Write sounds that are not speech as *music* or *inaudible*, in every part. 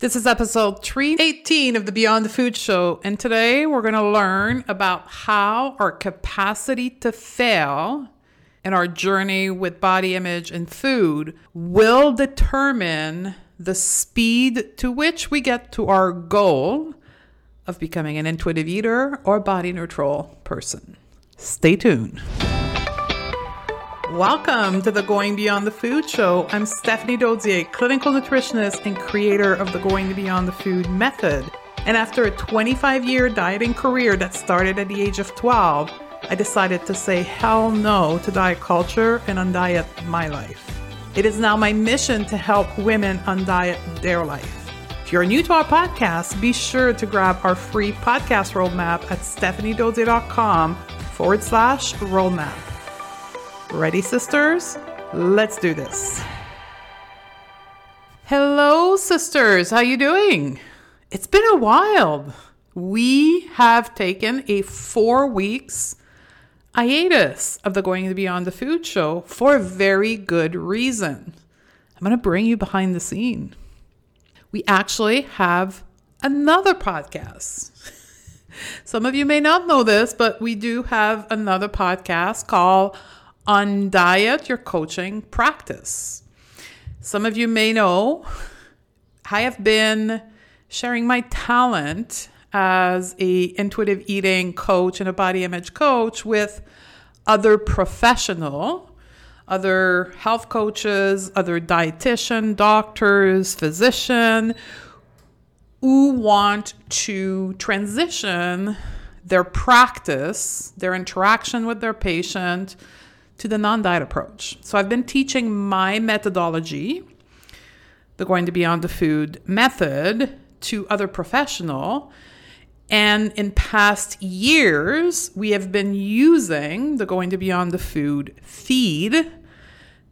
This is episode 318 of the Beyond the Food Show, and today we're going to learn about how our capacity to fail and our journey with body image and food will determine the speed to which we get to our goal of becoming an intuitive eater or body neutral person. Stay tuned. Welcome to the Going Beyond the Food Show. I'm Stephanie Dodier, clinical nutritionist and creator of the Going Beyond the Food method. And after a 25 year dieting career that started at the age of 12, I decided to say hell no to diet culture and undiet my life. It is now my mission to help women undiet their life. If you're new to our podcast, be sure to grab our free podcast roadmap at stephaniedodier.com forward slash roadmap. Ready, sisters? Let's do this. Hello, sisters. How you doing? It's been a while. We have taken a four weeks hiatus of the Going Beyond the Food show for a very good reason. I'm going to bring you behind the scene. We actually have another podcast. *laughs* Some of you may not know this, but we do have another podcast called Undiet Your Coaching Practice. Some of you may know I have been sharing my talent as a intuitive eating coach and a body image coach with other professional other health coaches other dietitian doctors physician who want to transition their practice their interaction with their patient to the non diet approach. So I've been teaching my methodology, the going to beyond the food method, to other professional. And in past years, we have been using the Going to Beyond the Food feed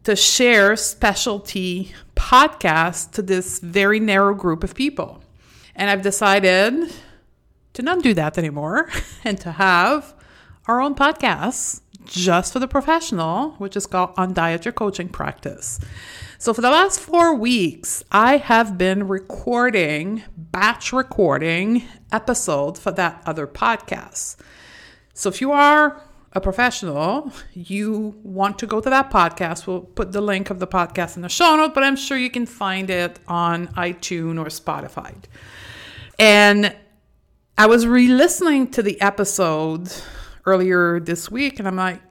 to share specialty podcasts to this very narrow group of people. And I've decided to not do that anymore *laughs* and to have our own podcasts just for the professional, which is called Undiet Your Coaching Practice. So, for the last four weeks, I have been recording, batch recording episodes for that other podcast. So, if you are a professional, you want to go to that podcast, we'll put the link of the podcast in the show note, but I'm sure you can find it on iTunes or Spotify. And I was re listening to the episode earlier this week, and I'm like,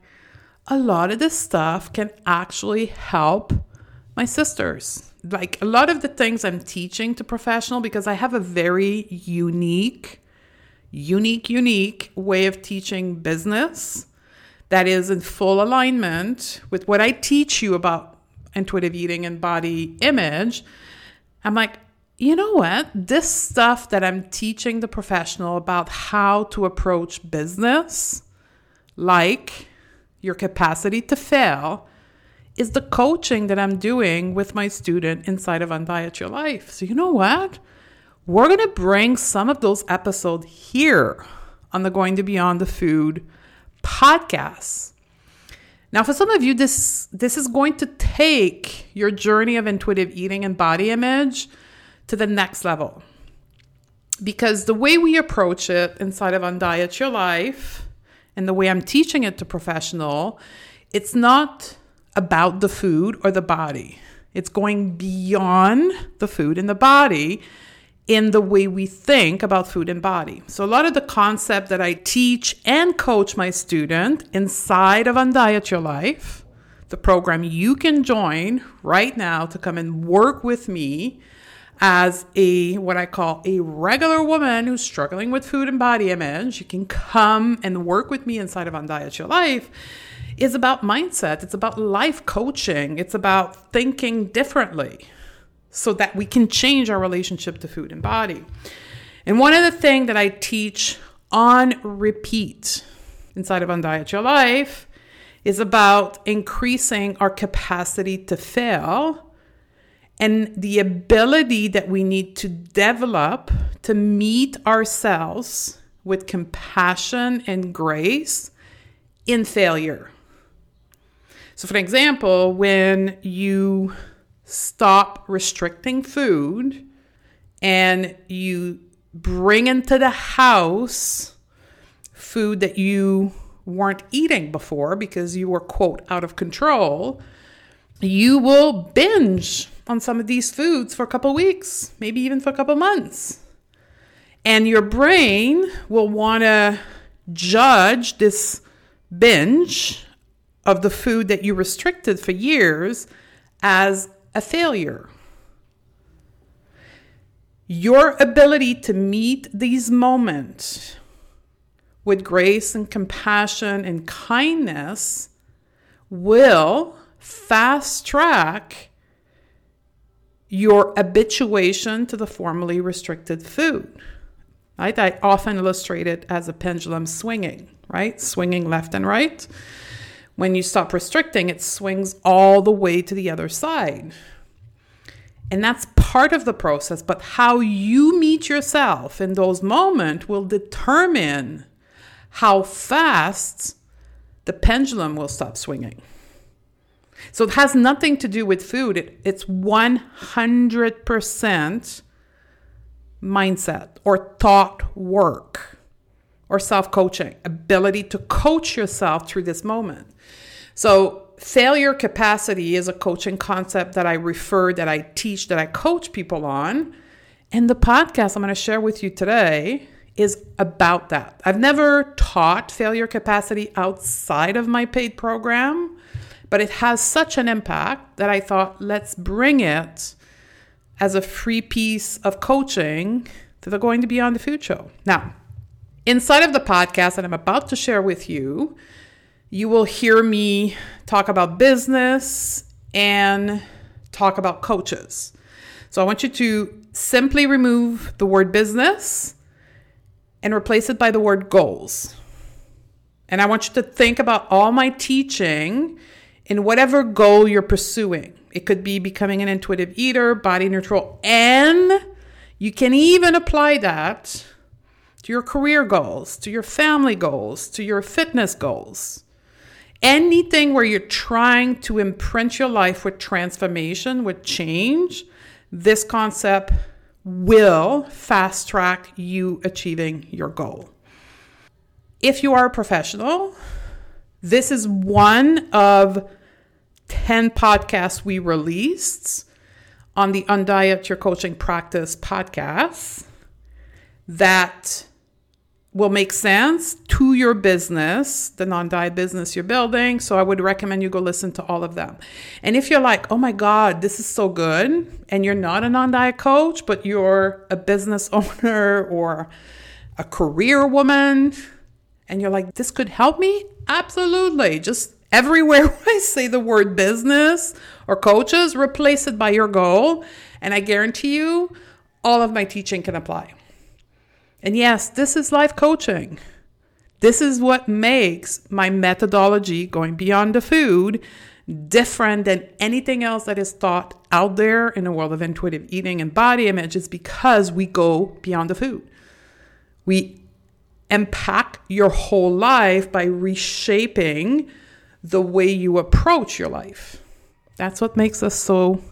a lot of this stuff can actually help my sisters. Like a lot of the things I'm teaching to professional because I have a very unique, unique, unique way of teaching business that is in full alignment with what I teach you about intuitive eating and body image. I'm like, you know what? This stuff that I'm teaching the professional about how to approach business like your capacity to fail, is the coaching that I'm doing with my student inside of Undiet Your Life. So, you know what? We're going to bring some of those episodes here on the Going to Beyond the Food podcast. Now, for some of you, this, this is going to take your journey of intuitive eating and body image to the next level. Because the way we approach it inside of Undiet Your Life and the way I'm teaching it to professional, it's not about the food or the body. It's going beyond the food and the body in the way we think about food and body. So a lot of the concept that I teach and coach my student inside of Undiet Your Life, the program you can join right now to come and work with me as a what I call a regular woman who's struggling with food and body image, you can come and work with me inside of Undiet Your Life, is about mindset. It's about life coaching. It's about thinking differently so that we can change our relationship to food and body. And one of the things that I teach on repeat inside of Undiet Your Life is about increasing our capacity to fail and the ability that we need to develop to meet ourselves with compassion and grace in failure. So, for example, when you stop restricting food and you bring into the house food that you weren't eating before because you were, quote, out of control, you will binge on some of these foods for a couple weeks, maybe even for a couple months. And your brain will want to judge this binge of the food that you restricted for years as a failure. Your ability to meet these moments with grace and compassion and kindness will fast track your habituation to the formerly restricted food. Right? I often illustrate it as a pendulum swinging, right? Swinging left and right. When you stop restricting, it swings all the way to the other side. And that's part of the process, but how you meet yourself in those moments will determine how fast the pendulum will stop swinging. So it has nothing to do with food. It, it's 100% mindset or thought work or self coaching, ability to coach yourself through this moment. So failure capacity is a coaching concept that I refer, that I teach, that I coach people on. And the podcast I'm going to share with you today is about that. I've never taught failure capacity outside of my paid program, but it has such an impact that I thought, let's bring it as a free piece of coaching to the Going to Beyond the Food show. Now, inside of the podcast that I'm about to share with you, you will hear me talk about business and talk about coaches. So I want you to simply remove the word business and replace it by the word goals. And I want you to think about all my teaching in whatever goal you're pursuing. It could be becoming an intuitive eater, body neutral, and you can even apply that to your career goals, to your family goals, to your fitness goals anything where you're trying to imprint your life with transformation, with change, this concept will fast track you achieving your goal. If you are a professional, this is one of 10 podcasts we released on the Undiet Your Coaching Practice podcast that will make sense to your business, the non diet business you're building. So I would recommend you go listen to all of them. And if you're like, oh my God, this is so good, and you're not a non diet coach, but you're a business *laughs* owner or a career woman, and you're like, this could help me, absolutely. Just everywhere *laughs* I say the word business or coaches, replace it by your goal. And I guarantee you, all of my teaching can apply. And yes, this is life coaching. This is what makes my methodology going beyond the food different than anything else that is taught out there in the world of intuitive eating and body image is because we go beyond the food. We impact your whole life by reshaping the way you approach your life. That's what makes us so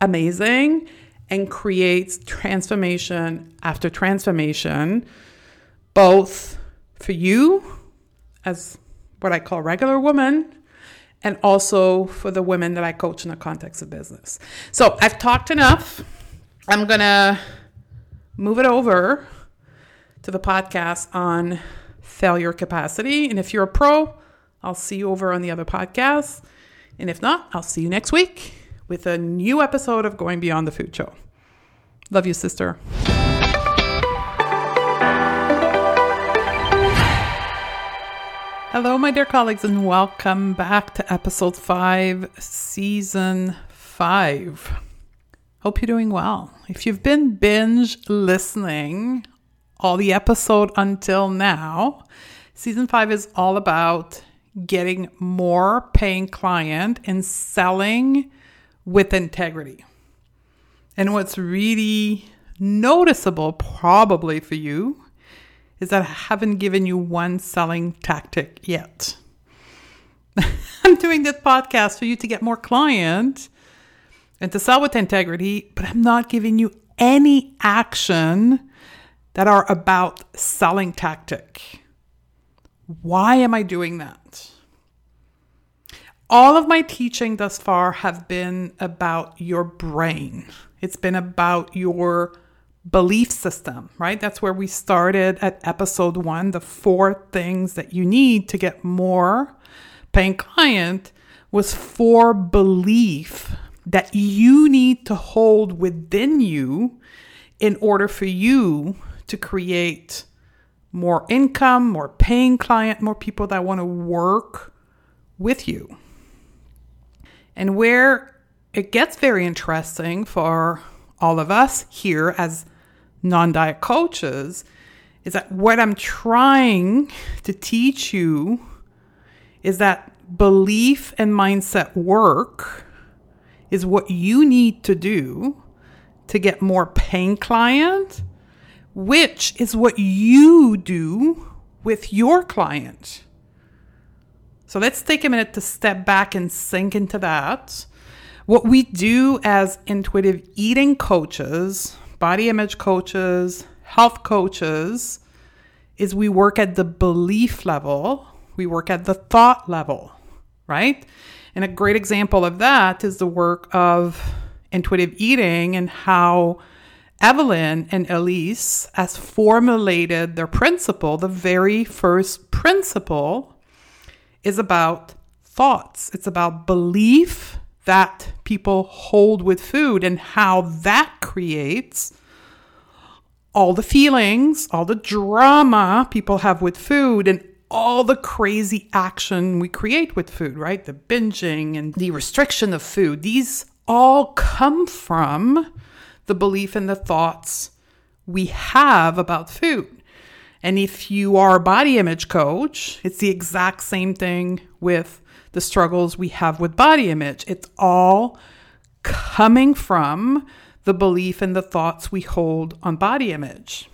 amazing and creates transformation after transformation, both for you as what I call regular woman and also for the women that I coach in the context of business. So I've talked enough. I'm going to move it over to the podcast on failure capacity. And if you're a pro, I'll see you over on the other podcast. And if not, I'll see you next week with a new episode of Going Beyond the Food Show. Love you, sister. Hello, my dear colleagues, and welcome back to episode five, season five. Hope you're doing well. If you've been binge listening all the episode until now, season five is all about getting more paying client and selling with integrity. And what's really noticeable, probably for you, is that I haven't given you one selling tactic yet. *laughs* I'm doing this podcast for you to get more clients and to sell with integrity, but I'm not giving you any action that are about selling tactic. Why am I doing that? All of my teaching thus far have been about your brain. It's been about your belief system, right? That's where we started at episode one the four things that you need to get more paying client was for belief that you need to hold within you in order for you to create more income, more paying client, more people that want to work with you. And where it gets very interesting for all of us here as non diet coaches is that what I'm trying to teach you is that belief and mindset work is what you need to do to get more paying client, which is what you do with your client. So let's take a minute to step back and sink into that. What we do as intuitive eating coaches, body image coaches, health coaches, is we work at the belief level, we work at the thought level, right? And a great example of that is the work of intuitive eating and how Evelyn and Elyse has formulated their principle. The very first principle is about thoughts, it's about belief that people hold with food and how that creates all the feelings, all the drama people have with food, and all the crazy action we create with food, right? The binging and the restriction of food. These all come from the belief and the thoughts we have about food. And if you are a body image coach, it's the exact same thing with the struggles we have with body image. It's all coming from the belief and the thoughts we hold on body image.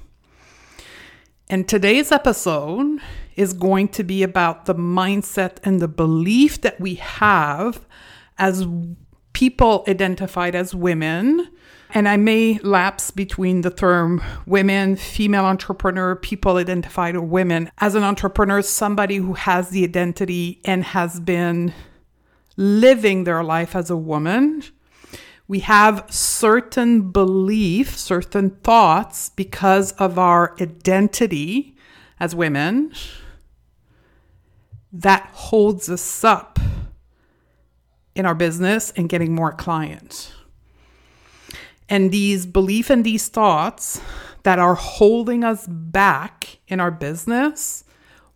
And today's episode is going to be about the mindset and the belief that we have as people identified as women. And I may lapse between the term women, female entrepreneur, people identified as women. As an entrepreneur, somebody who has the identity and has been living their life as a woman we have certain beliefs, certain thoughts because of our identity as women that holds us up in our business and getting more clients. And these belief and these thoughts that are holding us back in our business,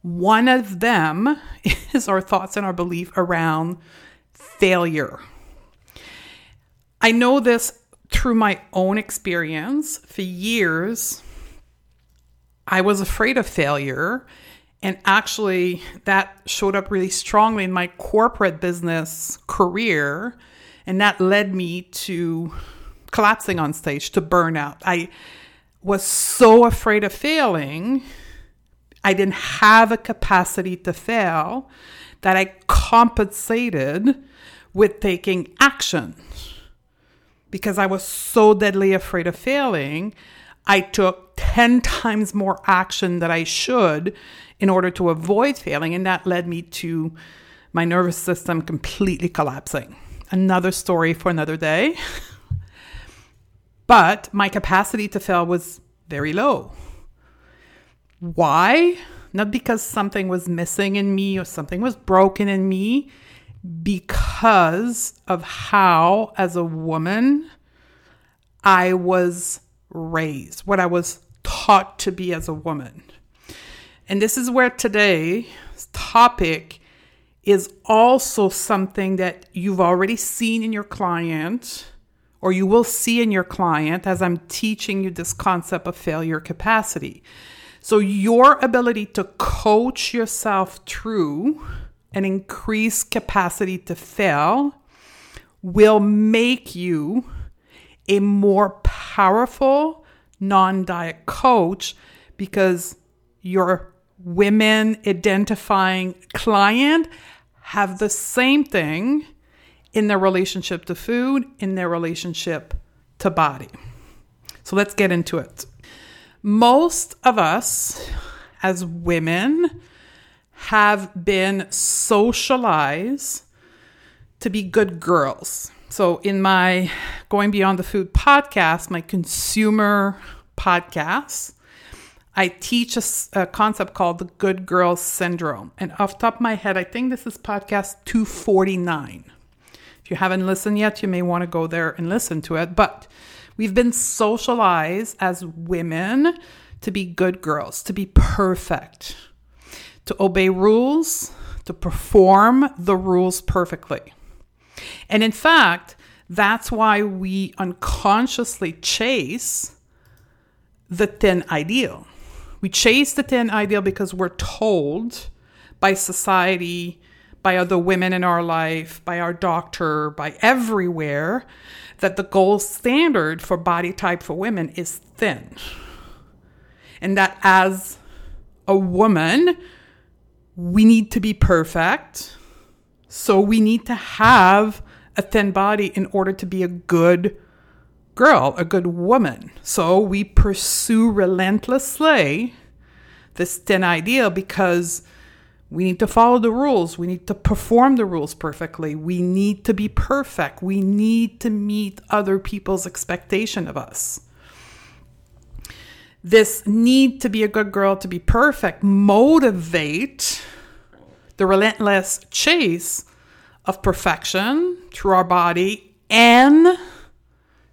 one of them *laughs* is our thoughts and our belief around failure. I know this through my own experience. For years, I was afraid of failure. And actually, that showed up really strongly in my corporate business career. And that led me to collapsing on stage, to burnout. I was so afraid of failing. I didn't have a capacity to fail that I compensated with taking action because I was so deadly afraid of failing, I took 10 times more action that I should in order to avoid failing. And that led me to my nervous system completely collapsing. Another story for another day. *laughs* but my capacity to fail was very low. Why? Not because something was missing in me or something was broken in me because of how, as a woman, I was raised, what I was taught to be as a woman. And this is where today's topic is also something that you've already seen in your client or you will see in your client as I'm teaching you this concept of failure capacity. So, your ability to coach yourself through an increased capacity to fail will make you a more powerful non diet coach because your women identifying client have the same thing in their relationship to food, in their relationship to body. So let's get into it. Most of us as women have been socialized to be good girls. So, in my Going Beyond the Food podcast, my consumer podcast, I teach a, a, concept called the good girl syndrome. And off top of my head, I think this is podcast 249. You haven't listened yet, you may want to go there and listen to it. But we've been socialized as women to be good girls, to be perfect, to obey rules, to perform the rules perfectly. And in fact, that's why we unconsciously chase the thin ideal. We chase the thin ideal because we're told by society, by other women in our life, by our doctor, by everywhere, that the gold standard for body type for women is thin. And that as a woman, we need to be perfect. So we need to have a thin body in order to be a good girl, a good woman. So we pursue relentlessly this thin ideal because we need to follow the rules. We need to perform the rules perfectly. We need to be perfect. We need to meet other people's expectation of us this need to be a good girl, to be perfect, motivate the relentless chase of perfection through our body and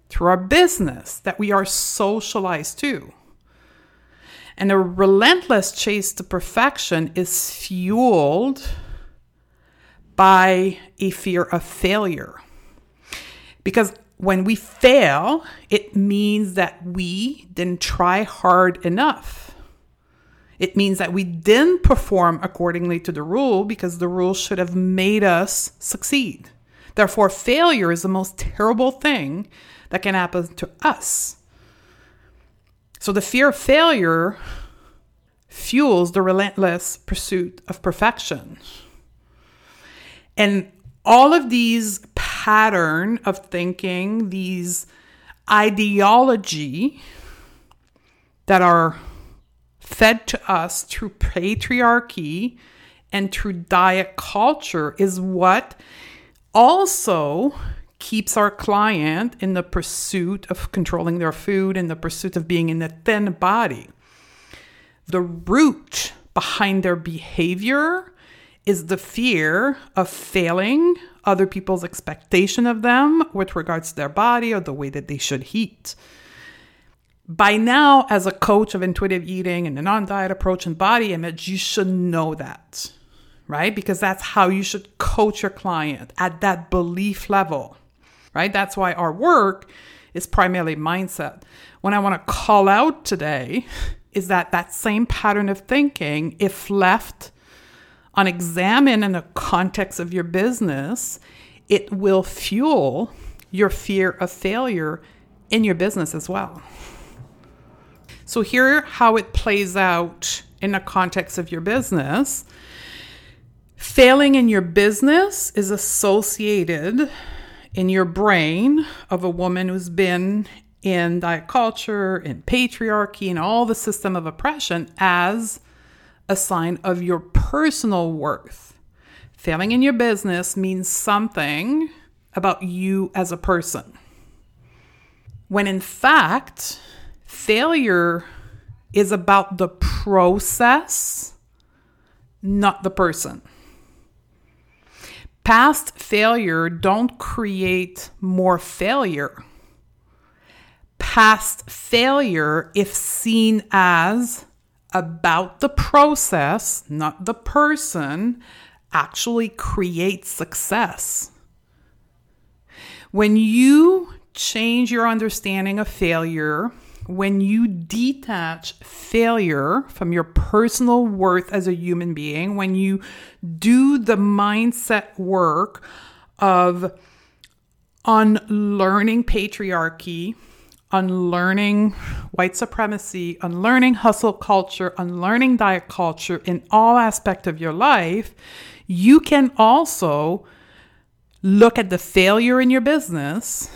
through our business that we are socialized to. And a relentless chase to perfection is fueled by a fear of failure. Because when we fail, it means that we didn't try hard enough. It means that we didn't perform accordingly to the rule because the rule should have made us succeed. Therefore, failure is the most terrible thing that can happen to us. So, the fear of failure fuels the relentless pursuit of perfection. And all of these pattern of thinking, these ideology that are fed to us through patriarchy and through diet culture is what also keeps our client in the pursuit of controlling their food in the pursuit of being in a thin body. The root behind their behavior is the fear of failing other people's expectation of them with regards to their body or the way that they should eat. By now, as a coach of intuitive eating and a non diet approach and body image, you should know that, right? Because that's how you should coach your client at that belief level, right? That's why our work is primarily mindset. What I want to call out today *laughs* is that that same pattern of thinking, if left unexamined in the context of your business, it will fuel your fear of failure in your business as well. So, here how it plays out in the context of your business. Failing in your business is associated in your brain of a woman who's been in diet culture, in patriarchy, and all the system of oppression as a sign of your personal worth. Failing in your business means something about you as a person. When in fact, failure is about the process, not the person. Past failure don't create more failure. Past failure, if seen as about the process, not the person, actually creates success. When you change your understanding of failure, when you detach failure from your personal worth as a human being, when you do the mindset work of unlearning patriarchy, unlearning white supremacy, unlearning hustle culture, unlearning diet culture in all aspect of your life, you can also look at the failure in your business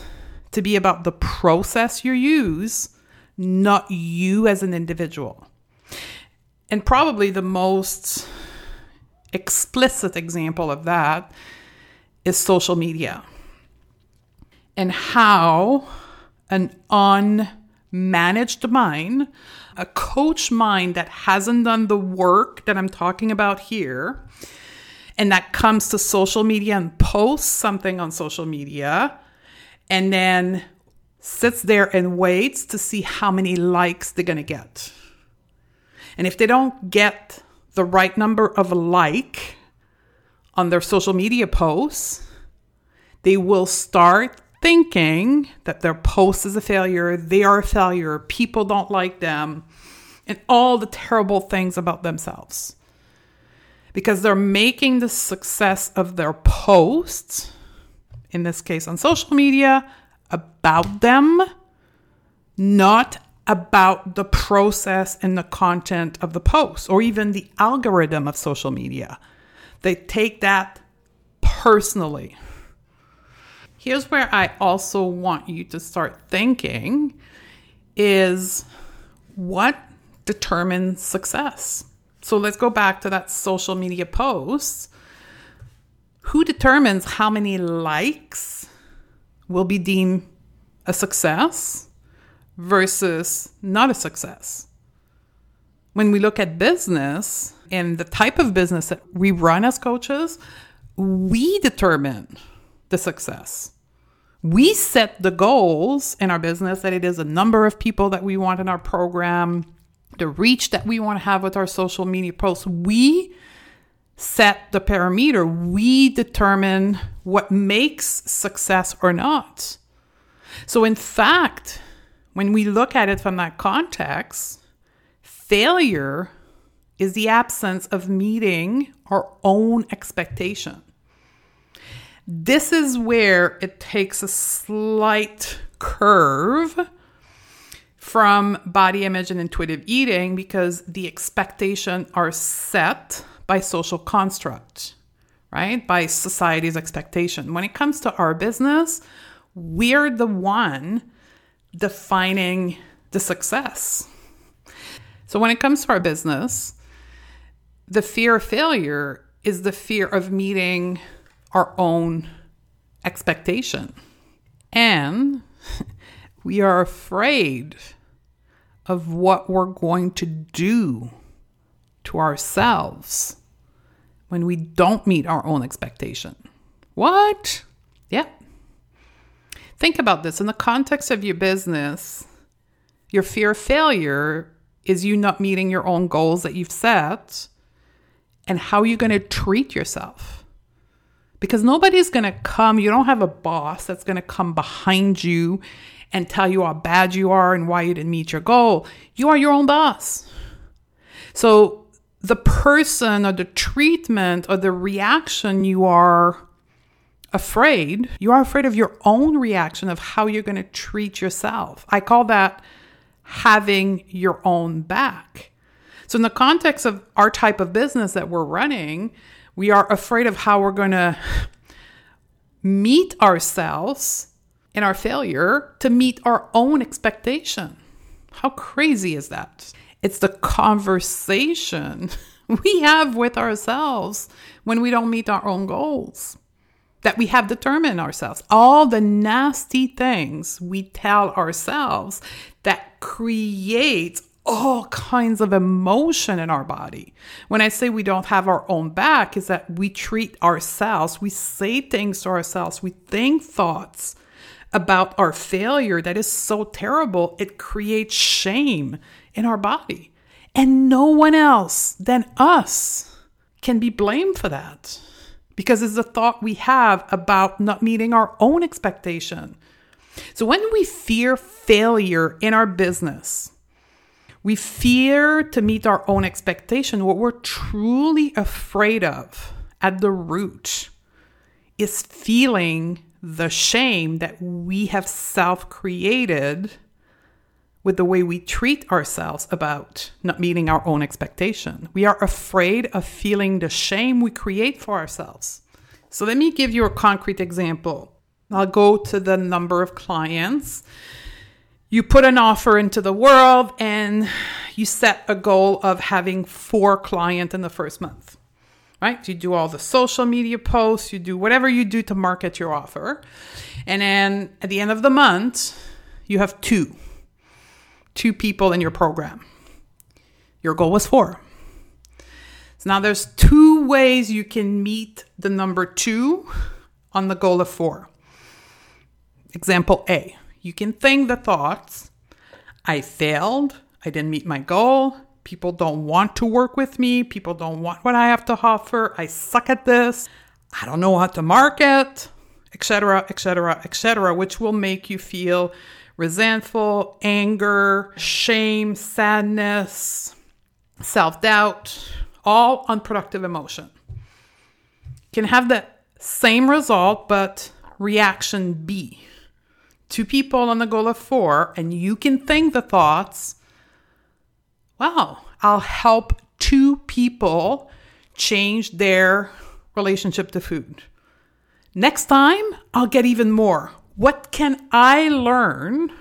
to be about the process you use not you as an individual. And probably the most explicit example of that is social media and how an unmanaged mind, a coach mind that hasn't done the work that I'm talking about here, and that comes to social media and posts something on social media and then sits there and waits to see how many likes they're going to get. And if they don't get the right number of like on their social media posts, they will start thinking that their post is a failure, they are a failure, people don't like them, and all the terrible things about themselves. Because they're making the success of their posts, in this case on social media, about them, not about the process and the content of the post or even the algorithm of social media. They take that personally. Here's where I also want you to start thinking is what determines success? So let's go back to that social media post. Who determines how many likes will be deemed a success versus not a success. When we look at business and the type of business that we run as coaches, we determine the success. We set the goals in our business that it is a number of people that we want in our program, the reach that we want to have with our social media posts. We set the parameter. We determine what makes success or not. So, in fact, when we look at it from that context, failure is the absence of meeting our own expectation. This is where it takes a slight curve from body image and intuitive eating because the expectations are set by social construct, right? By society's expectation. When it comes to our business, we're the one defining the success. So when it comes to our business, the fear of failure is the fear of meeting our own expectation. And *laughs* we are afraid of what we're going to do to ourselves when we don't meet our own expectation. What? Yeah, Think about this in the context of your business, your fear of failure is you not meeting your own goals that you've set and how you're going to treat yourself. Because nobody's going to come, you don't have a boss that's going to come behind you and tell you how bad you are and why you didn't meet your goal. You are your own boss. So the person or the treatment or the reaction you are afraid. You are afraid of your own reaction of how you're going to treat yourself. I call that having your own back. So, in the context of our type of business that we're running, we are afraid of how we're going to meet ourselves in our failure to meet our own expectation. How crazy is that? It's the conversation *laughs* we have with ourselves when we don't meet our own goals that we have determined ourselves. All the nasty things we tell ourselves that create all kinds of emotion in our body. When I say we don't have our own back, is that we treat ourselves, we say things to ourselves, we think thoughts about our failure that is so terrible, it creates shame in our body. And no one else than us can be blamed for that because it's a thought we have about not meeting our own expectation. So when we fear failure in our business, we fear to meet our own expectation. What we're truly afraid of at the root is feeling the shame that we have self created with the way we treat ourselves about not meeting our own expectation. We are afraid of feeling the shame we create for ourselves. So let me give you a concrete example. I'll go to the number of clients. you put an offer into the world and you set a goal of having four clients in the first month right you do all the social media posts you do whatever you do to market your offer and then at the end of the month you have two two people in your program your goal was four so now there's two ways you can meet the number two on the goal of four example a you can think the thoughts I failed, I didn't meet my goal, people don't want to work with me, people don't want what I have to offer, I suck at this, I don't know how to market, etc., etc., etc., which will make you feel resentful, anger, shame, sadness, self doubt, all unproductive emotion. Can have the same result, but reaction B two people on the goal of four, and you can think the thoughts, wow, I'll help two people change their relationship to food. Next time, I'll get even more. What can I learn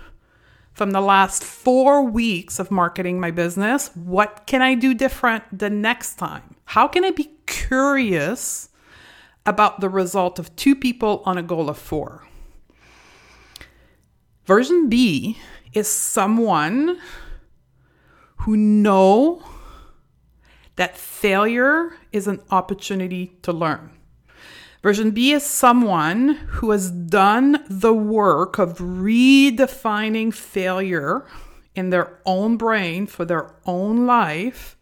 from the last four weeks of marketing my business? What can I do different the next time? How can I be curious about the result of two people on a goal of four? Version B is someone who know that failure is an opportunity to learn. Version B is someone who has done the work of redefining failure in their own brain for their own life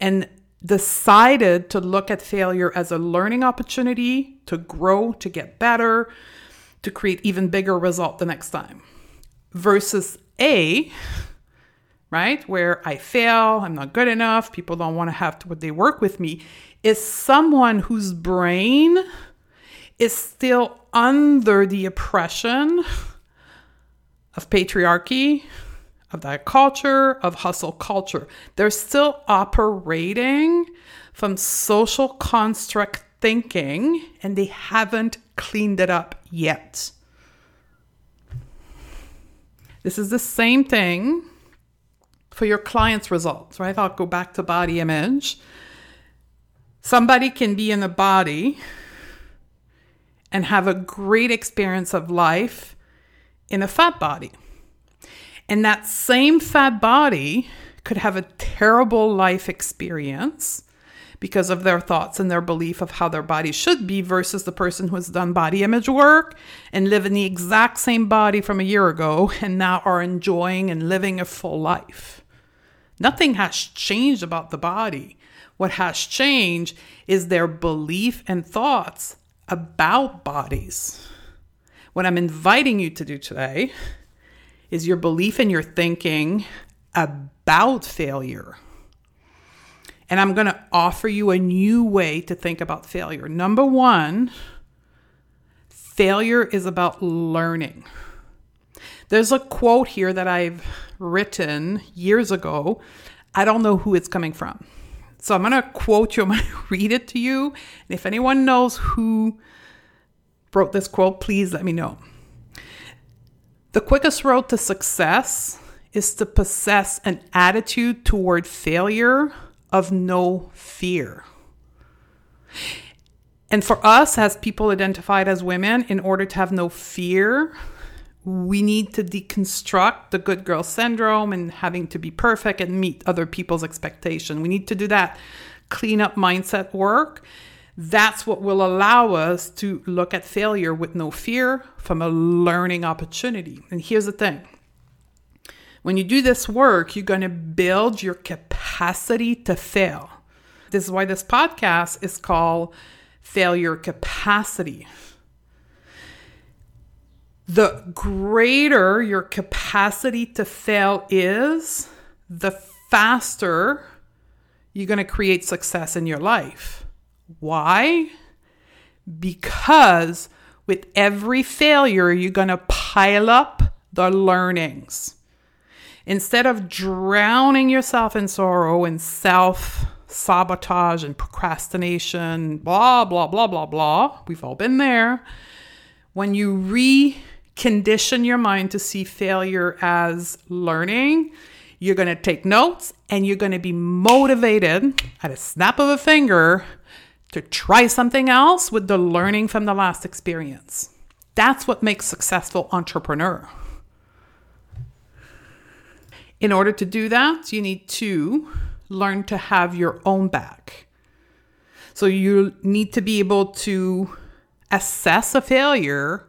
and decided to look at failure as a learning opportunity to grow, to get better, to create even bigger result the next time. Versus A, right, where I fail, I'm not good enough, people don't want to have to, they work with me, is someone whose brain is still under the oppression of patriarchy, of that culture, of hustle culture. They're still operating from social construct thinking and they haven't cleaned it up yet. This is the same thing for your client's results, right? I'll go back to body image. Somebody can be in a body and have a great experience of life in a fat body. And that same fat body could have a terrible life experience because of their thoughts and their belief of how their body should be versus the person who has done body image work and live in the exact same body from a year ago and now are enjoying and living a full life. Nothing has changed about the body. What has changed is their belief and thoughts about bodies. What I'm inviting you to do today is your belief and your thinking about failure. And I'm going to offer you a new way to think about failure. Number one, failure is about learning. There's a quote here that I've written years ago. I don't know who it's coming from. So I'm going to quote you, I'm going *laughs* to read it to you. And if anyone knows who wrote this quote, please let me know. The quickest road to success is to possess an attitude toward failure of no fear. And for us, as people identified as women, in order to have no fear, we need to deconstruct the good girl syndrome and having to be perfect and meet other people's expectation. We need to do that clean up mindset work. That's what will allow us to look at failure with no fear from a learning opportunity. And here's the thing when you do this work, you're going to build your capacity to fail. This is why this podcast is called Failure Capacity. The greater your capacity to fail is, the faster you're going to create success in your life. Why? Because with every failure, you're going to pile up the learnings. Instead of drowning yourself in sorrow and self sabotage and procrastination, blah, blah, blah, blah, blah, we've all been there. When you condition your mind to see failure as learning. You're going to take notes and you're going to be motivated at a snap of a finger to try something else with the learning from the last experience. That's what makes successful entrepreneur. In order to do that, you need to learn to have your own back. So you need to be able to assess a failure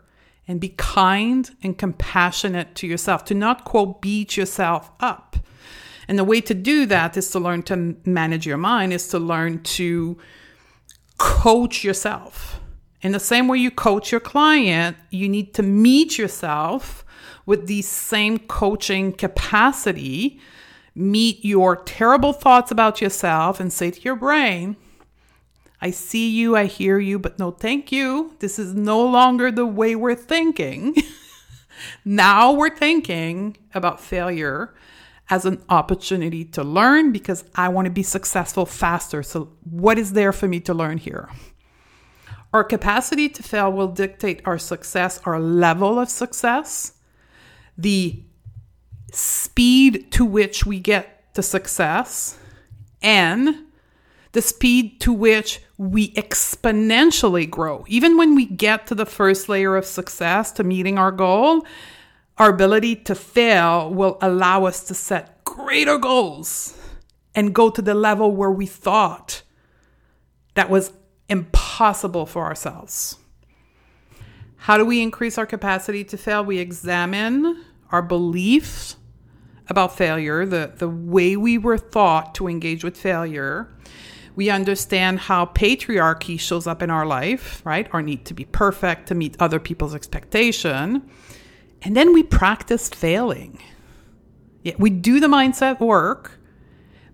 and be kind and compassionate to yourself, to not quote beat yourself up. And the way to do that is to learn to manage your mind, is to learn to coach yourself. In the same way you coach your client, you need to meet yourself with the same coaching capacity. Meet your terrible thoughts about yourself and say to your brain, I see you, I hear you, but no, thank you. This is no longer the way we're thinking. *laughs* now we're thinking about failure as an opportunity to learn because I want to be successful faster. So, what is there for me to learn here? Our capacity to fail will dictate our success, our level of success, the speed to which we get to success, and the speed to which we exponentially grow. Even when we get to the first layer of success, to meeting our goal, our ability to fail will allow us to set greater goals and go to the level where we thought that was impossible for ourselves. How do we increase our capacity to fail? We examine our beliefs about failure, the, the way we were thought to engage with failure. We understand how patriarchy shows up in our life, right? Our need to be perfect, to meet other people's expectation. And then we practice failing. Yeah, we do the mindset work,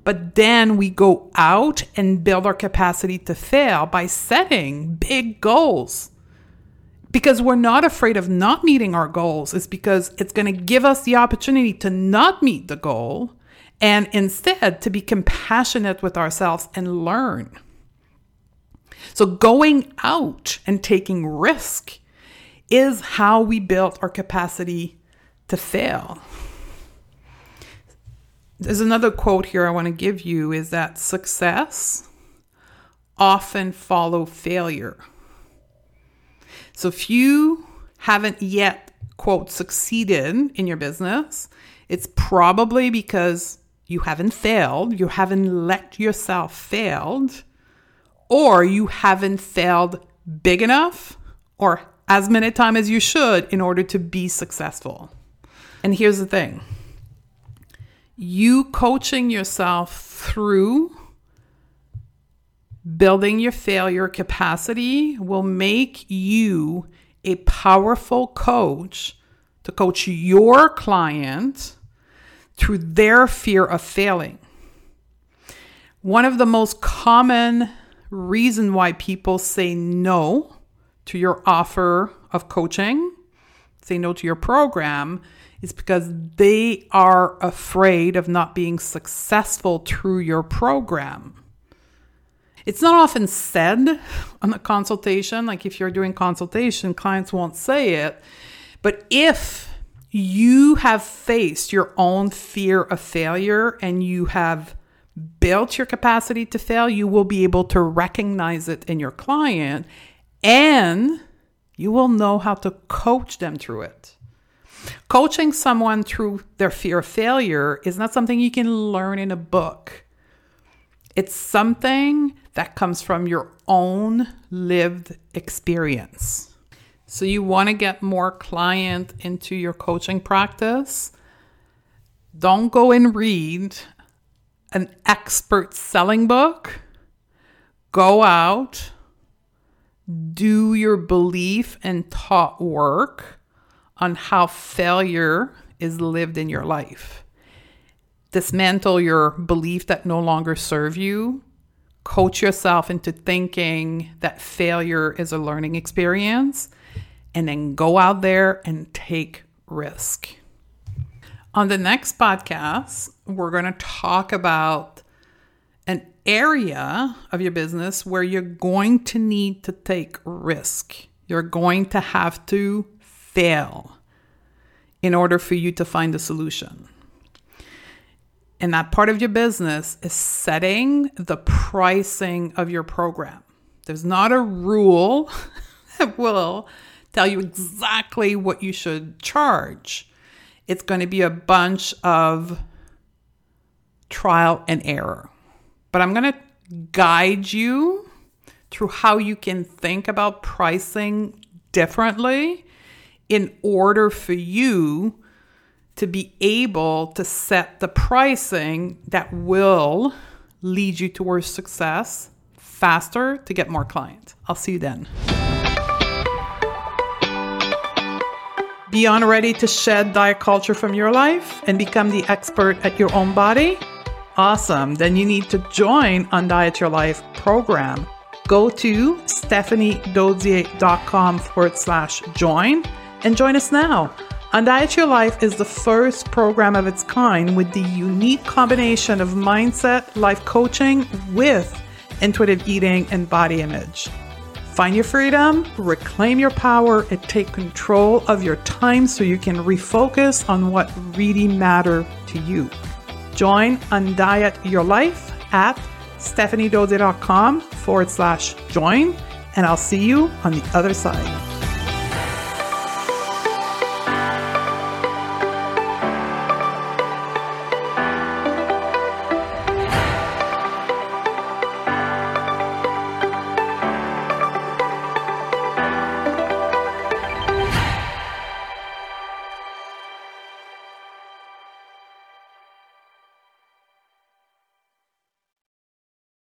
but then we go out and build our capacity to fail by setting big goals. Because we're not afraid of not meeting our goals, it's because it's going to give us the opportunity to not meet the goal and instead to be compassionate with ourselves and learn. So, going out and taking risk is how we built our capacity to fail. There's another quote here I want to give you is that success often follow failure. So if you haven't yet quote succeeded in your business, it's probably because you haven't failed, you haven't let yourself failed, or you haven't failed big enough or as many times as you should in order to be successful. And here's the thing. You coaching yourself through building your failure capacity will make you a powerful coach to coach your client through their fear of failing. One of the most common reason why people say no to your offer of coaching, say no to your program, is because they are afraid of not being successful through your program. It's not often said on a consultation, like if you're doing consultation, clients won't say it. But if you have faced your own fear of failure and you have built your capacity to fail, you will be able to recognize it in your client and you will know how to coach them through it. Coaching someone through their fear of failure is not something you can learn in a book. It's something that comes from your own lived experience. So you want to get more client into your coaching practice. Don't go and read an expert selling book. Go out, do your belief and taught work on how failure is lived in your life. Dismantle your belief that no longer serve you. Coach yourself into thinking that failure is a learning experience and then go out there and take risk. On the next podcast, we're going to talk about an area of your business where you're going to need to take risk. You're going to have to fail. in order for you to find a solution. And that part of your business is setting the pricing of your program. There's not a rule *laughs* that will tell you exactly what you should charge. It's going to be a bunch of trial and error. But I'm going to guide you through how you can think about pricing differently in order for you to be able to set the pricing that will lead you towards success faster to get more clients. I'll see you then. Beyond ready to shed diet culture from your life and become the expert at your own body? Awesome. Then you need to join Undiet Your Life program. Go to stephaniedodier.com forward slash join and join us now. Undiet Your Life is the first program of its kind with the unique combination of mindset, life coaching with intuitive eating and body image. Find your freedom, reclaim your power, and take control of your time so you can refocus on what really matter to you. Join Undiet Your Life at stephaniedodier.com forward slash join, and I'll see you on the other side.